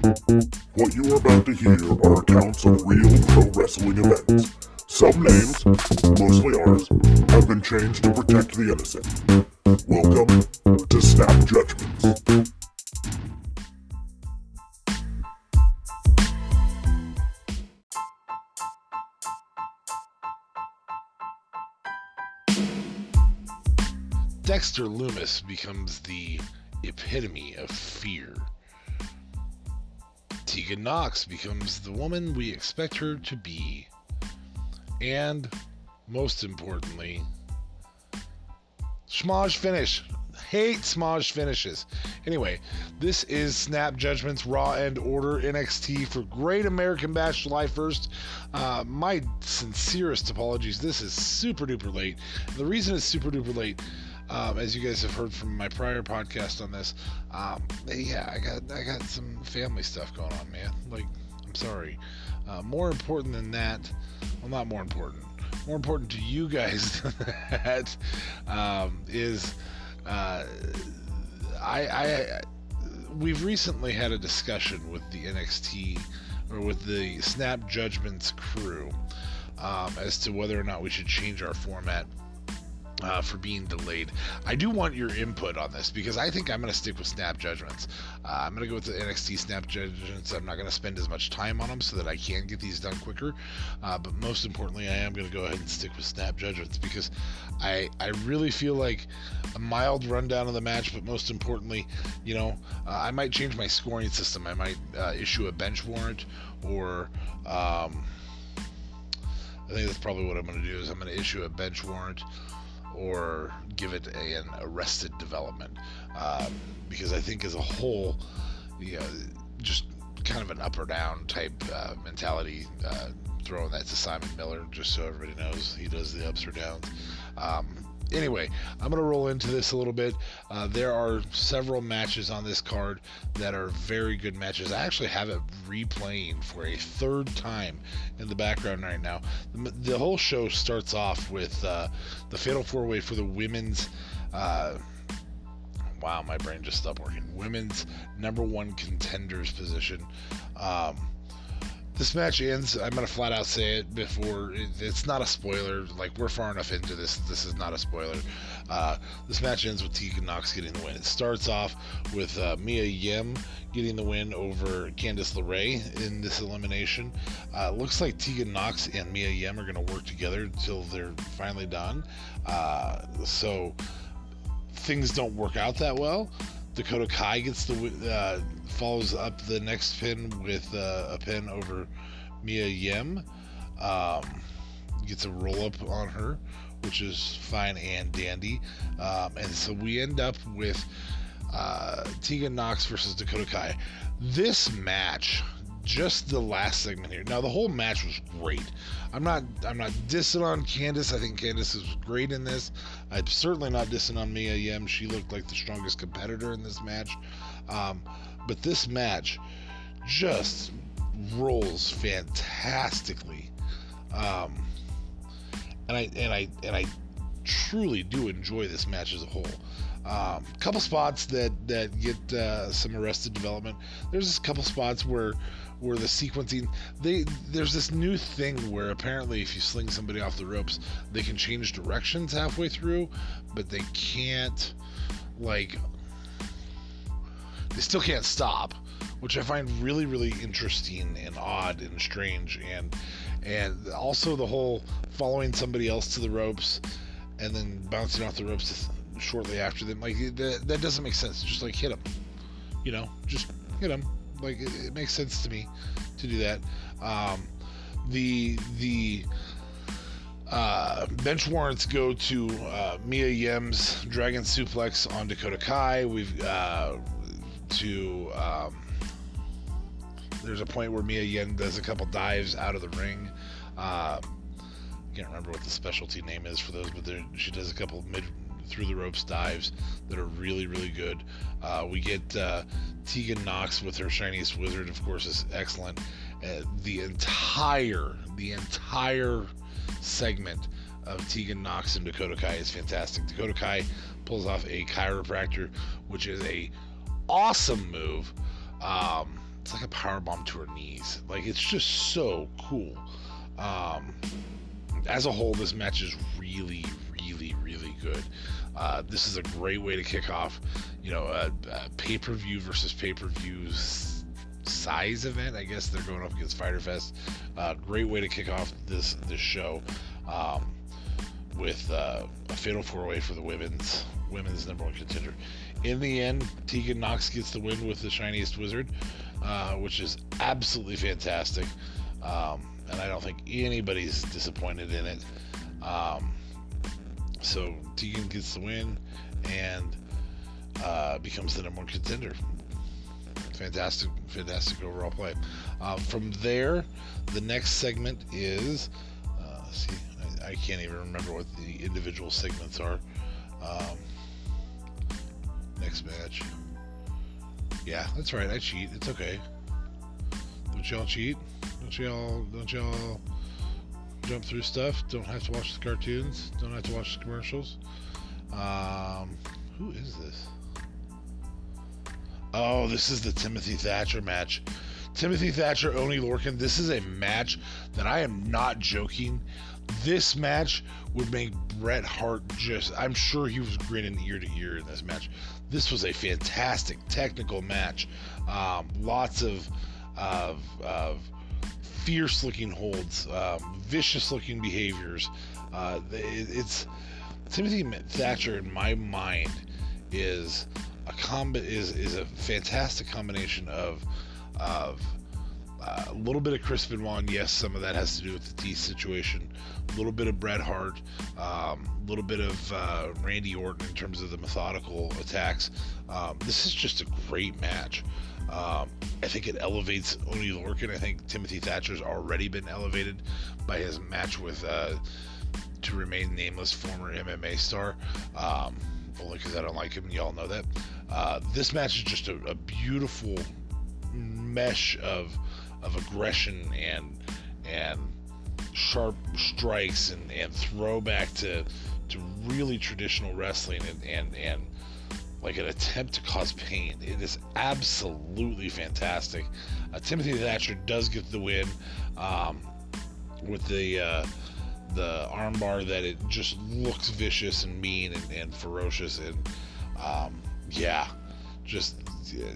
What you are about to hear are accounts of real pro wrestling events. Some names, mostly ours, have been changed to protect the innocent. Welcome to Snap Judgments. Dexter Lumis becomes the epitome of fear. Tegan Nox becomes the woman we expect her to be. And, most importantly, Schmaj finish. Hate Smaj finishes. Anyway, this is Snap Judgments Raw and Order NXT for Great American Bash July 1st. Uh, my sincerest apologies. This is super duper late. The reason it's super duper late um, as you guys have heard from my prior podcast on this, um, yeah, I got I got some family stuff going on, man. Like, I'm sorry. Uh, more important than that, well, not more important. More important to you guys than that um, is uh, I, I we've recently had a discussion with the NXT or with the Snap Judgments crew um, as to whether or not we should change our format uh, for being delayed. I do want your input on this because I think I'm going to stick with snap judgments. Uh, I'm going to go with the NXT snap judgments. I'm not going to spend as much time on them so that I can get these done quicker. Uh, but most importantly, I am going to go ahead and stick with snap judgments because I I really feel like a mild rundown of the match. But most importantly, you know, uh, I might change my scoring system. I might uh, issue a bench warrant or. Um, I think that's probably what I'm going to do. Is I'm going to issue a bench warrant or give it a, an arrested development um, because I think as a whole, you know, just kind of an up or down type uh, mentality. Uh, throwing that to Simon Miller, just so everybody knows he does the ups or downs. Um, anyway, I'm going to roll into this a little bit. Uh, there are several matches on this card that are very good matches. I actually have it replaying for a third time in the background right now. The, the whole show starts off with uh, the Fatal Four Way for the women's. Uh, wow, my brain just stopped working. Women's number one contenders position. Um, this match ends. I'm gonna flat out say it before. It, it's not a spoiler. Like we're far enough into this. This is not a spoiler. Uh, this match ends with Tegan Nox getting the win. It starts off with uh, Mia Yim getting the win over Candice LeRae in this elimination. Uh, looks like Tegan Nox and Mia Yim are gonna work together until they're finally done. Uh, so things don't work out that well. Dakota Kai gets the uh, follows up the next pin with uh, a pin over Mia Yim. Um, gets a roll up on her, which is fine and dandy. Um, and so we end up with uh, Tegan Nox versus Dakota Kai. This match just the last segment here. Now the whole match was great. I'm not I'm not dissing on Candice. I think Candice is great in this. I'm certainly not dissing on Mia Yim. She looked like the strongest competitor in this match. Um, but this match just rolls fantastically. Um, and I and I and I truly do enjoy this match as a whole. A um, couple spots that that get uh, some arrested development. There's a couple spots where where the sequencing they there's this new thing where apparently if you sling somebody off the ropes they can change directions halfway through but they can't like they still can't stop which i find really really interesting and odd and strange. And and also the whole following somebody else to the ropes and then bouncing off the ropes shortly after them like that, that doesn't make sense. Just like hit them you know just hit them like it, it makes sense to me to do that. Um, the the uh, bench warrants go to uh, Mia Yim's Dragon Suplex on Dakota Kai. We've uh, to um, there's a point where Mia Yim does a couple dives out of the ring. Uh, I can't remember what the specialty name is for those, but there, she does a couple mid through the ropes dives that are really, really good. Uh, we get uh, Tegan Nox with her shiniest wizard, of course, is excellent. Uh, the entire, the entire segment of Tegan Nox and Dakota Kai is fantastic. Dakota Kai pulls off a chiropractor, which is a awesome move. Um, it's like a power bomb to her knees. Like it's just so cool. Um, as a whole, this match is really, really, really good. Uh, this is a great way to kick off, you know, a, a pay per view versus pay per view size event. I guess they're going up against Fyter Fest. Uh, great way to kick off this this show um, with uh, a fatal four way for the women's women's number one contender. In the end, Tegan Nox gets the win with the shiniest wizard, uh, which is absolutely fantastic. Um, and I don't think anybody's disappointed in it. Um, so Tegan gets the win and uh, becomes the number one contender. Fantastic, fantastic overall play. Uh, from there, the next segment is. Uh, see, I, I, can't even remember what the individual segments are. Um, next match. Yeah, that's right. I cheat. It's okay. Don't y'all cheat? Don't y'all? Don't y'all jump through stuff? Don't have to watch the cartoons. Don't have to watch the commercials. Um, who is this? Oh, this is the Timothy Thatcher match. Timothy Thatcher, Oney Lorcan. This is a match that I am not joking. This match would make Bret Hart just. I'm sure he was grinning ear to ear in this match. This was a fantastic technical match. Um, lots of of, of fierce looking holds, um, vicious looking behaviors. Uh, it, it's Timothy Thatcher in my mind is a comb is is a fantastic combination of of uh, a little bit of Chris Benoit. Yes, some of that has to do with the teeth situation. A little bit of Bret Hart. Um, a little bit of uh, Randy Orton in terms of the methodical attacks. Um, this is just a great match. Um, I think it elevates Oney Lorcan. I think Timothy Thatcher's already been elevated by his match with, uh, to remain nameless, former MMA star. Um, only because I don't like him, y'all know that. Uh, this match is just a, a beautiful mesh of of aggression and and sharp strikes and, and throwback to to really traditional wrestling and, and and like an attempt to cause pain. It is absolutely fantastic. Uh, Timothy Thatcher does get the win um, with the uh, the armbar that it just looks vicious and mean and, and ferocious and um, yeah, just uh,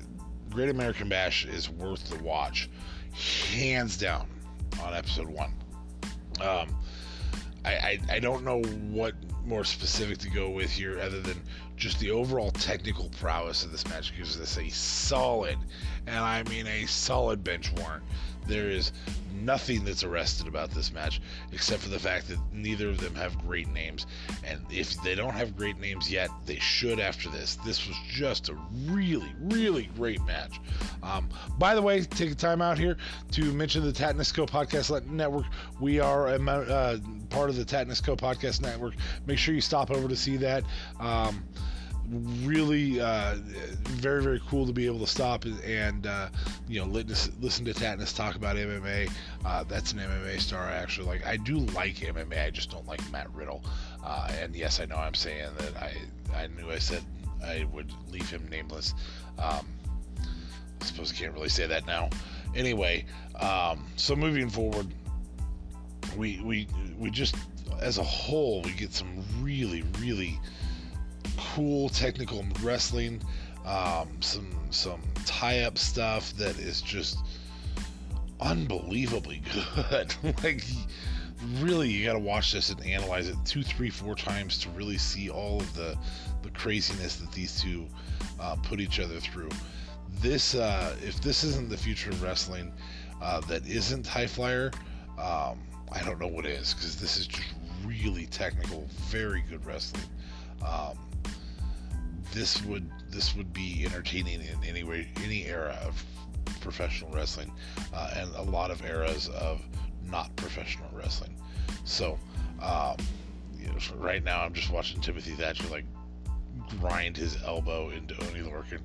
Great American Bash is worth the watch, hands down, on episode one. Um, I, I, I don't know what more specific to go with here other than just the overall technical prowess of this match gives this a solid, and I mean a solid bench warrant. There is nothing that's arrested about this match except for the fact that neither of them have great names. And if they don't have great names yet, they should after this. This was just a really, really great match. Um, by the way, take a time out here to mention the Tatnisco Podcast Network. We are a uh, part of the Tatnisco Podcast Network. Make sure you stop over to see that. Um, really uh, very very cool to be able to stop and uh, you know listen, listen to Tatnus talk about MMA. Uh, that's an MMA star actually like. I do like MMA. I just don't like Matt Riddle. Uh, and yes, I know I'm saying that I I knew I said I would leave him nameless. Um, I suppose I can't really say that now. Anyway, um, so moving forward, we we we just as a whole we get some really really cool technical wrestling, um, some some tie-up stuff that is just unbelievably good. like, really, you got to watch this and analyze it two, three, four times to really see all of the the craziness that these two uh, put each other through. This, uh, if this isn't the future of wrestling, uh, that isn't high flyer. Um, I don't know what is because this is just really technical, very good wrestling. Um, this would this would be entertaining in any way any era of professional wrestling uh, and a lot of eras of not professional wrestling. So um, you know, right now i'm just watching timothy thatcher like grind his elbow into oney lorcan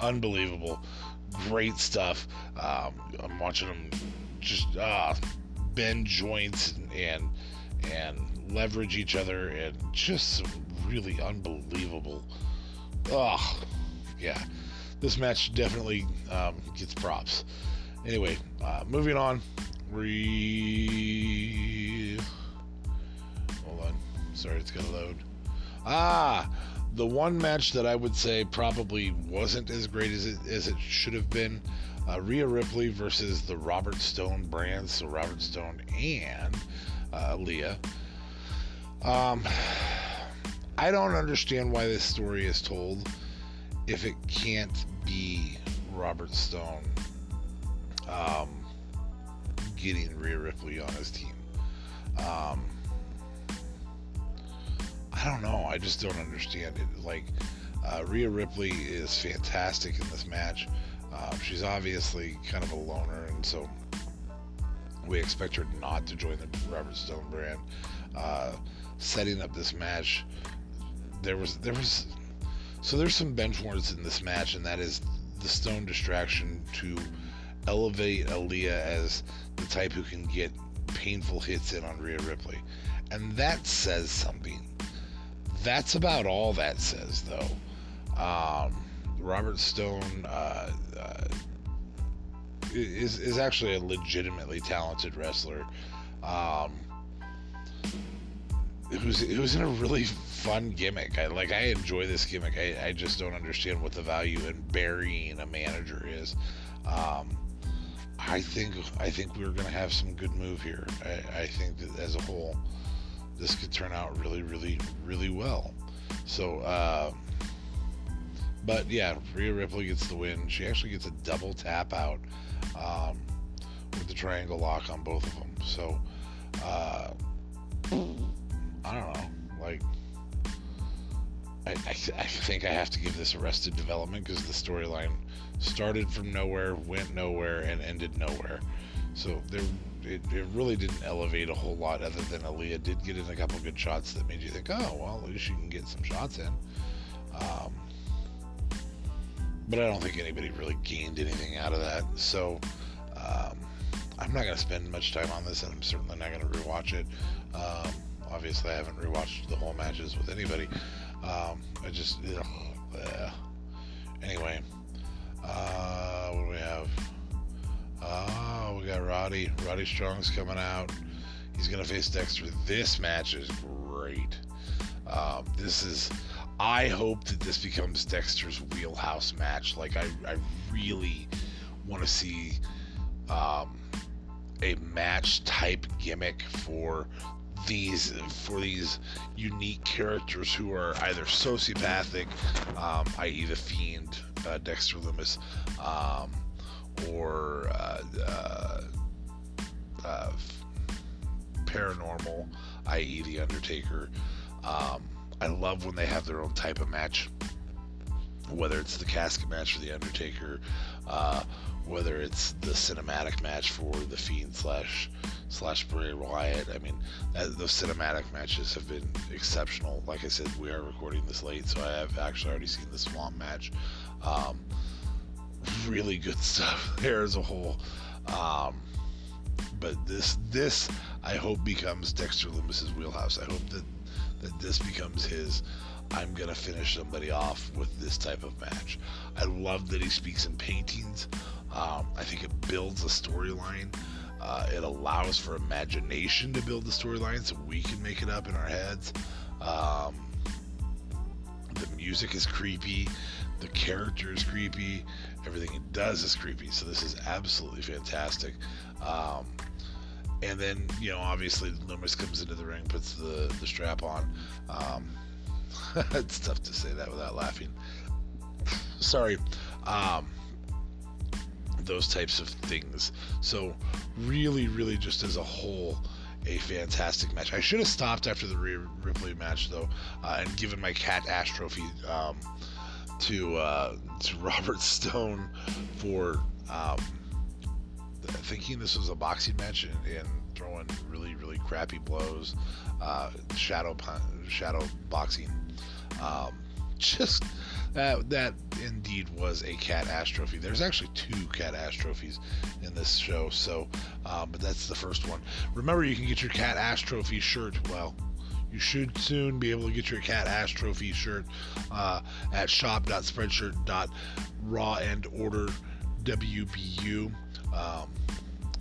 unbelievable. Great stuff. Um, i'm watching him just uh, bend joints and, and and leverage each other and just some really unbelievable Oh, yeah. this match definitely um, gets props. Anyway, uh, moving on. We hold on. Sorry, it's gonna load. Ah, the one match that I would say probably wasn't as great as it as it should have been. Uh, Rhea Ripley versus the Robert Stone brand, so Robert Stone and uh, Leah. Um, I don't understand why this story is told if it can't be Robert Stone um, getting Rhea Ripley on his team. Um, I don't know. I just don't understand it. Like, uh, Rhea Ripley is fantastic in this match. Uh, she's obviously kind of a loner, and so we expect her not to join the Robert Stone brand. Uh, setting up this match, there was there was so there's some benchmarks in this match, and that is the Stone distraction to elevate Aliyah as the type who can get painful hits in on Rhea Ripley, and that says something. That's about all that says, though. Um, Robert Stone uh, uh, is is actually a legitimately talented wrestler. Um, who's was in a really fun gimmick. I like I enjoy this gimmick. I, I just don't understand what the value in burying a manager is. Um, I think I think we're gonna have some good move here. I, I think that as a whole, this could turn out really, really, really well. So, uh, but yeah, Rhea Ripley gets the win. She actually gets a double tap out um, with the triangle lock on both of them. So, uh, I don't know. Like, I, I, I think I have to give this Arrested Development because the storyline started from nowhere, went nowhere, and ended nowhere. So there, it, it really didn't elevate a whole lot other than Aliyah did get in a couple good shots that made you think, oh, well, at least she can get some shots in. Um, but I don't think anybody really gained anything out of that. So um, I'm not going to spend much time on this, and I'm certainly not going to rewatch it. Um, obviously, I haven't rewatched the whole matches with anybody. Um, I just, ugh, ugh. anyway. Uh, what do we have? Oh, we got Roddy. Roddy Strong's coming out. He's gonna face Dexter. This match is great. Um, this is. I hope that this becomes Dexter's wheelhouse match. Like I, I really want to see um, a match type gimmick for these for these unique characters who are either sociopathic, um, i.e., the Fiend, uh, Dexter Lumis, um, or uh, uh, uh paranormal, i.e., the Undertaker. Um, I love when they have their own type of match, whether it's the casket match for the Undertaker, uh, whether it's the cinematic match for the Fiend slash slash Bray Wyatt. I mean, that, those cinematic matches have been exceptional. Like I said, we are recording this late, so I have actually already seen the Swamp match. Um, really good stuff there as a whole. Um, but this this I hope becomes Dexter Lumis's wheelhouse. I hope that that this becomes his. I'm gonna finish somebody off with this type of match. I love that he speaks in paintings. Um, I think it builds a storyline. Uh, it allows for imagination to build the storyline so we can make it up in our heads. Um, the music is creepy. The character is creepy. Everything it does is creepy. So this is absolutely fantastic. Um, and then, you know, obviously Lumis comes into the ring, puts the, the strap on. Um, it's tough to say that without laughing. Sorry. Um, those types of things. So, really, really, just as a whole, a fantastic match. I should have stopped after the Ripley match though, uh, and given my Cat Ash trophy um, to uh, to Robert Stone for um, thinking this was a boxing match and, and throwing really really crappy blows, uh, shadow shadow boxing. Um, just that that indeed was a Cat Ash trophy. There's actually two Cat Ash trophies in this show, so um, but that's the first one. Remember, you can get your Cat Ash trophy shirt. Well, You should soon be able to get your Cat Ash Trophy shirt uh, at shop.spreadshirt.raw and order WBU. Um,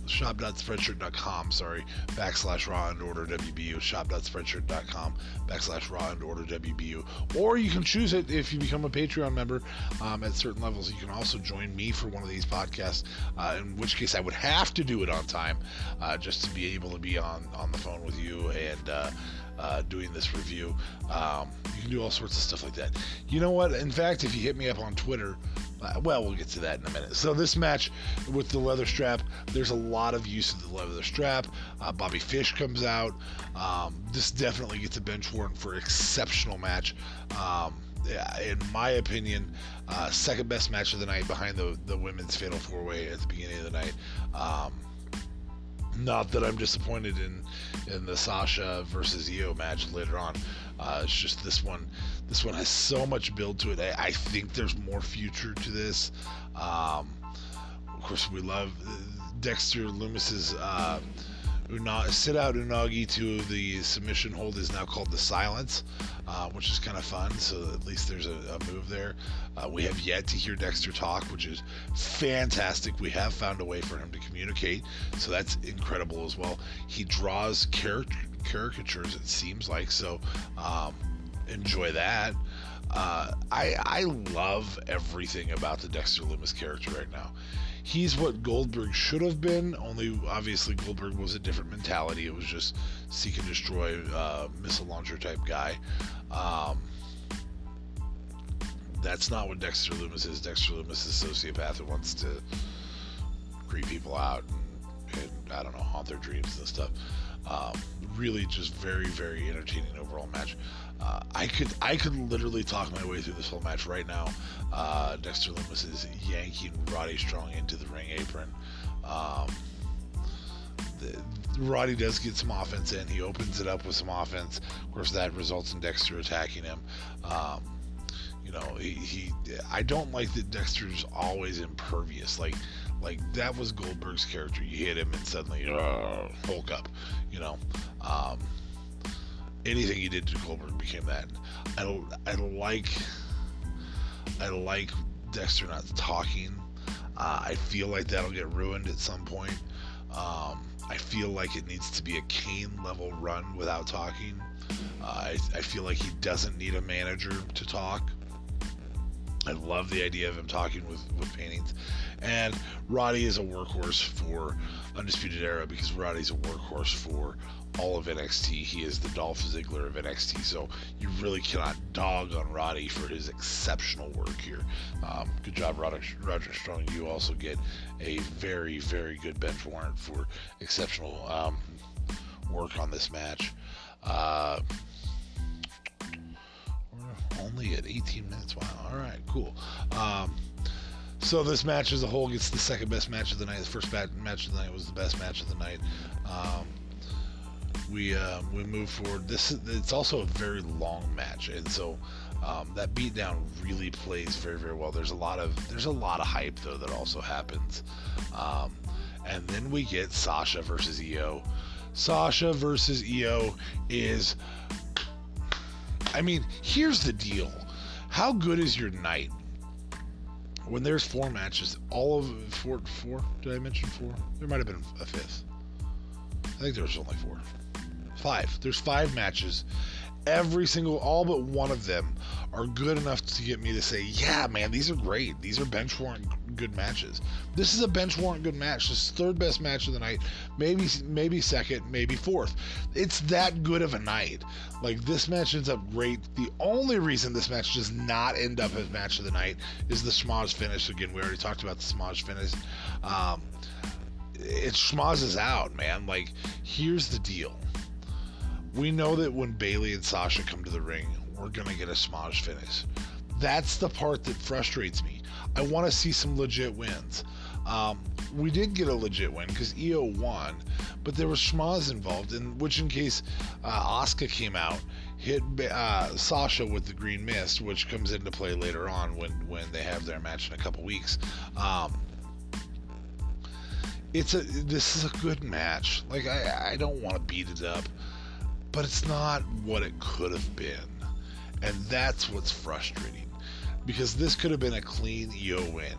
shop.spreadshirt.com, sorry, backslash raw and order WBU, shop.spreadshirt.com, backslash raw and order WBU. Or you can choose it if you become a Patreon member um, at certain levels. You can also join me for one of these podcasts, uh, in which case I would have to do it on time uh, just to be able to be on, on the phone with you and uh, uh, doing this review. Um, you can do all sorts of stuff like that. You know what? In fact, if you hit me up on Twitter, well, we'll get to that in a minute. So this match with the leather strap, there's a lot of use of the leather strap. Uh, Bobby Fish comes out. Um, this definitely gets a bench warrant for exceptional match. Um, in my opinion, uh, second best match of the night behind the the women's fatal four way at the beginning of the night. Um, not that I'm disappointed in in the Sasha versus Io match later on. Uh, it's just this one. This one has so much build to it. I, I think there's more future to this. Um, of course, we love Dexter Lumis's uh, Una- sit out Unagi to the submission hold is now called the silence, uh, which is kind of fun. So at least there's a, a move there. Uh, we have yet to hear Dexter talk, which is fantastic. We have found a way for him to communicate, so that's incredible as well. He draws caricatures, it seems like. So um, enjoy that. Uh, I I love everything about the Dexter Lumis character right now he's what Goldberg should have been. Only obviously Goldberg was a different mentality. It was just seek and destroy uh, missile launcher type guy. Um, that's not what Dexter Lumis is. Dexter Lumis is a sociopath who wants to creep people out and, and I don't know haunt their dreams and stuff. Um, really, just very very entertaining overall match. Uh, I could I could literally talk my way through this whole match right now. Uh, Dexter Lumis is yanking Roddy Strong into the ring apron. Um, the, Roddy does get some offense in. He opens it up with some offense. Of course, that results in Dexter attacking him. Um, you know, he, he, I don't like that Dexter's always impervious. Like, like that was Goldberg's character. You hit him and suddenly uh, Hulk up. You know. Um, anything he did to Goldberg became that. I I like I like Dexter not talking. Uh, I feel like that'll get ruined at some point. Um, I feel like it needs to be a Kane level run without talking. Uh, I, I feel like he doesn't need a manager to talk. I love the idea of him talking with, with paintings. And Roddy is a workhorse for Undisputed Era because Roddy's a workhorse for all of NXT. He is the Dolph Ziggler of NXT, so you really cannot dog on Roddy for his exceptional work here. Um, good job, Roger, Roger Strong. You also get a very, very good bench warrant for exceptional um, work on this match. Uh, only at 18 minutes. Wow. All right, cool. Um, so this match as a whole gets the second best match of the night. The first match of the night was the best match of the night. Um, we uh, we move forward. This it's also a very long match, and so um, that beatdown really plays very very well. There's a lot of there's a lot of hype though that also happens, um, and then we get Sasha versus Io. Sasha versus Io is, I mean, here's the deal. How good is your night? When there's four matches, all of four, four. Did I mention four? There might have been a fifth. I think there was only four. Five. There's five matches. Every single, all but one of them are good enough to get me to say, yeah, man, these are great. These are bench warrant good matches. This is a bench warrant good match. This is third best match of the night. Maybe, maybe second, maybe fourth. It's that good of a night. Like this match ends up great. The only reason this match does not end up as match of the night is the schmoz finish. Again, we already talked about the schmoz finish. Um, it schmozzes out, man. Like, here's the deal we know that when Bayley and Sasha come to the ring, we're gonna get a schmoz finish. That's the part that frustrates me. I want to see some legit wins. Um, we did get a legit win because Io won, but there was schmoz involved, in which in case uh, came out, hit uh, Sasha with the green mist, which comes into play later on when when they have their match in a couple weeks. Um, it's a this is a good match. Like I I don't want to beat it up. But it's not what it could have been. And that's what's frustrating because this could have been a clean Io win.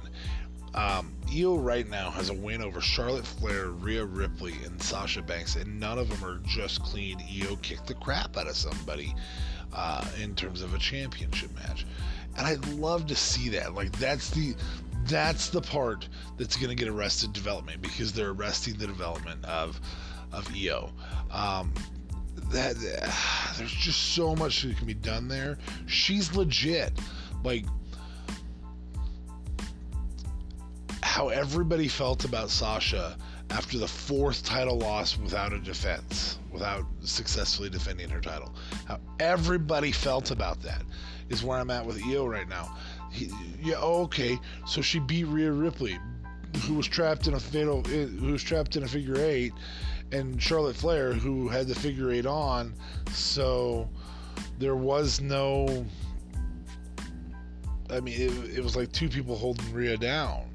Um, Io right now has a win over Charlotte Flair, Rhea Ripley, and Sasha Banks, and none of them are just clean. Io kicked the crap out of somebody uh, in terms of a championship match, and I'd love to see that. Like that's the that's the part that's going to get arrested development because they're arresting the development of of Io. Um, that uh, there's just so much that can be done there. She's legit. Like how everybody felt about Sasha after the fourth title loss without a defense, without successfully defending her title. How everybody felt about that is where I'm at with Io right now. He, yeah, okay, so she beat Rhea Ripley, who was trapped in a fatal, who was trapped in a figure eight, and Charlotte Flair, who had the figure eight on. So there was no. I mean, it, it was like two people holding Rhea down,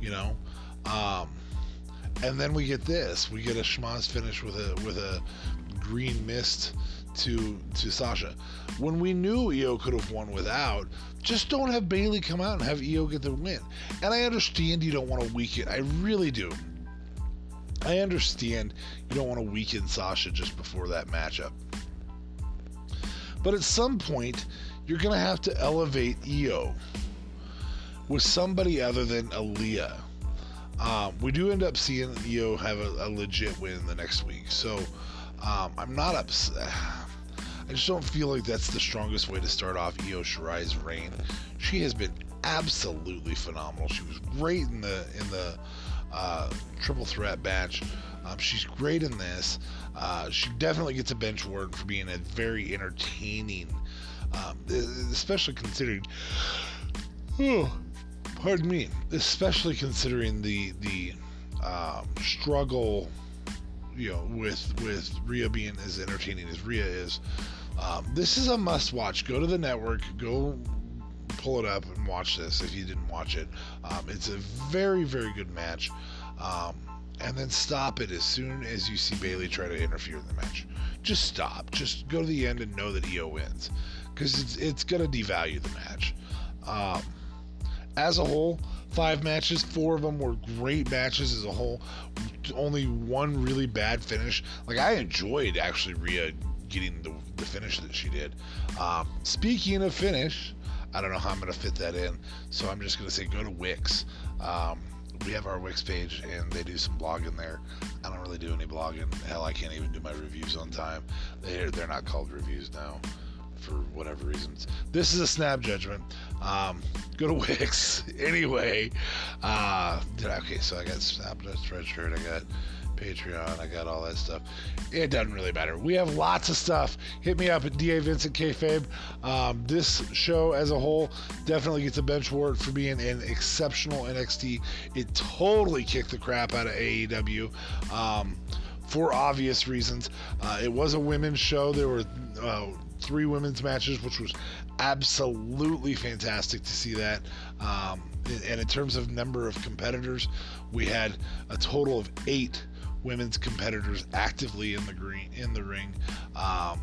you know. Um, and then we get this: we get a schmoz finish with a with a green mist to to Sasha. When we knew Io could have won without, just don't have Bayley come out and have Io get the win. And I understand you don't want to weaken. I really do. I understand you don't want to weaken Sasha just before that matchup. But at some point, you're going to have to elevate Io with somebody other than Aliyah. Um, we do end up seeing Io have a, a, legit win the next week. So um, I'm not upset. I just don't feel like that's the strongest way to start off Io Shirai's reign. She has been absolutely phenomenal. She was great in the in the uh, triple threat match. Um, she's great in this. Uh, she definitely gets a bench word for being a very entertaining, um, especially considering. Oh, pardon me. Especially considering the the um, struggle, you know, with with Rhea being as entertaining as Rhea is. Um, this is a must watch. Go to the network. Go pull it up and watch this if you didn't watch it. Um, it's a very, very good match. Um, and then stop it as soon as you see Bayley try to interfere in the match. Just stop. Just go to the end and know that Io wins. Because it's, it's going to devalue the match. Um, as a whole, five matches, four of them were great matches as a whole. Only one really bad finish. Like, I enjoyed actually Rhea getting the, the finish that she did. Um, speaking of finish, I don't know how I'm going to fit that in, so I'm just going to say go to Wix. Um, we have our Wix page, and they do some blogging there. I don't really do any blogging. Hell, I can't even do my reviews on time. They're they're not called reviews now, for whatever reasons. This is a snap judgment. Um, go to Wix anyway. Uh, okay, so I got Snap Spreadshirt. I got Patreon. I got all that stuff. It doesn't really matter. We have lots of stuff. Hit me up at DA Vincent Kayfabe. Um, this show as a whole definitely gets a bench award for being an exceptional NXT. It totally kicked the crap out of AEW. Um, for obvious reasons. Uh, it was a women's show. There were uh, three women's matches, which was absolutely fantastic to see that. Um, and in terms of number of competitors, we had a total of eight women's competitors actively in the green in the ring. Um,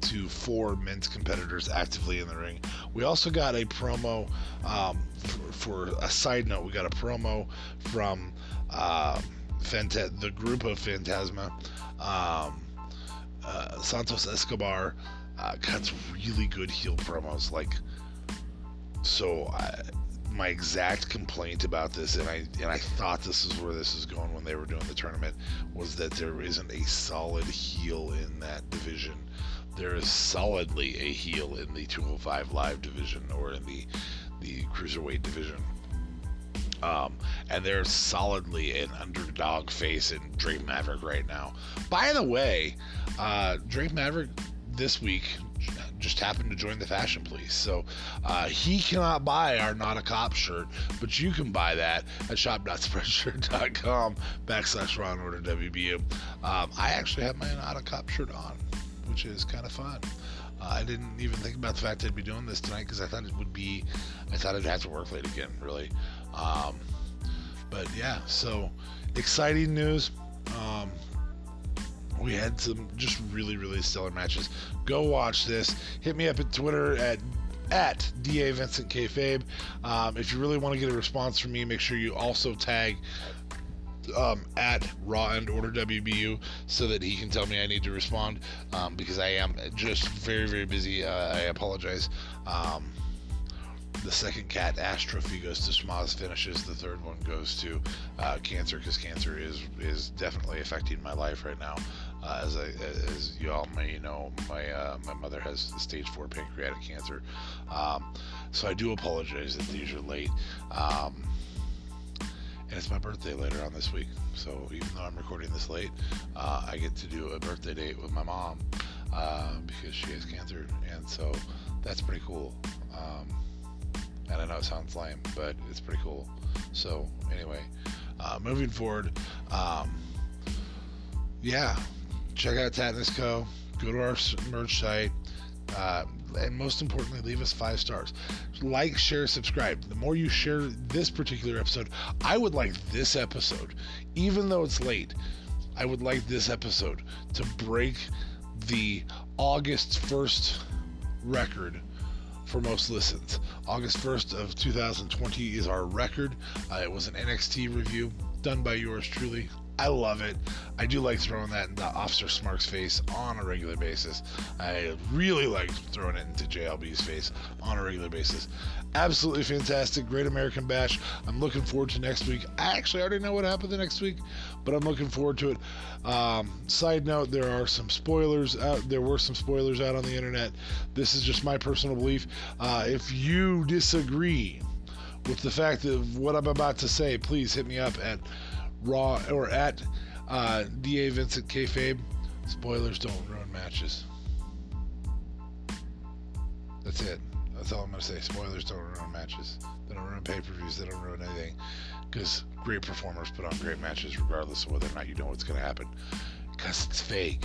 to four men's competitors actively in the ring. We also got a promo um, for, for, a side note. We got a promo from uh, Fanta- the group of Fantasma. Um, uh, Santos Escobar uh, cuts really good heel promos. Like, so I, my exact complaint about this, and I and I thought this is where this is going when they were doing the tournament, was that there isn't a solid heel in that division. There is solidly a heel in the 205 Live division or in the the cruiserweight division. Um, and there's solidly an underdog face in Drake Maverick right now. By the way, uh, Drake Maverick this week just happened to join the Fashion Police. So uh, he cannot buy our Not a Cop shirt, but you can buy that at shop.spreadshirt.com backslash Ron Order WBU. Um, I actually have my Not a Cop shirt on, which is kind of fun. Uh, I didn't even think about the fact I'd be doing this tonight because I thought it would be, I thought I'd have to work late again, really. Um, but yeah, so exciting news. Um, we had some just really, really stellar matches. Go watch this. Hit me up at Twitter at at da Vincent Kayfabe. Um, if you really want to get a response from me, make sure you also tag um, at Raw and Order WBU so that he can tell me I need to respond um, because I am just very very busy. Uh, I apologize. Um, the second cat Ash trophy goes to Schmoz finishes. The third one goes to uh, cancer because cancer is is definitely affecting my life right now. Uh, as I, as you all may know, my uh, my mother has stage four pancreatic cancer, um, so I do apologize that these are late. Um, and it's my birthday later on this week. So even though I'm recording this late, uh, I get to do a birthday date with my mom uh, because she has cancer, and so that's pretty cool. Um, and I know it sounds lame, but it's pretty cool. So anyway, uh, moving forward, um, yeah, check out Tatnus Co. Go to our merch site. Uh, and most importantly, leave us five stars. Like, share, subscribe. The more you share this particular episode, I would like this episode, even though it's late, I would like this episode to break the August 1st record for most listens. August 1st of 2020 is our record. Uh, it was an NXT review done by yours truly. I love it. I do like throwing that in the Officer Smark's face on a regular basis. I really like throwing it into JLB's face on a regular basis. Absolutely fantastic. Great American Bash. I'm looking forward to next week. I actually already know what happened the next week, but I'm looking forward to it. Um, side note, there are some spoilers out. There were some spoilers out on the internet. This is just my personal belief. Uh, if you disagree with the fact of what I'm about to say, please hit me up at Raw or at uh, Da Vincent Kayfabe. Spoilers don't ruin matches. That's it. That's all I'm gonna say. Spoilers don't ruin matches. They don't ruin pay-per-views. They don't ruin anything. Because great performers put on great matches, regardless of whether or not you know what's gonna happen. Because it's fake.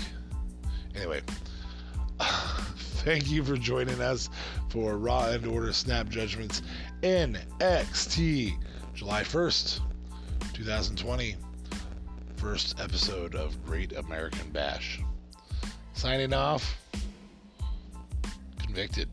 Anyway, thank you for joining us for Raw and Order Snap Judgments NXT July 1st. 2020, first episode of Great American Bash. Signing off, convicted.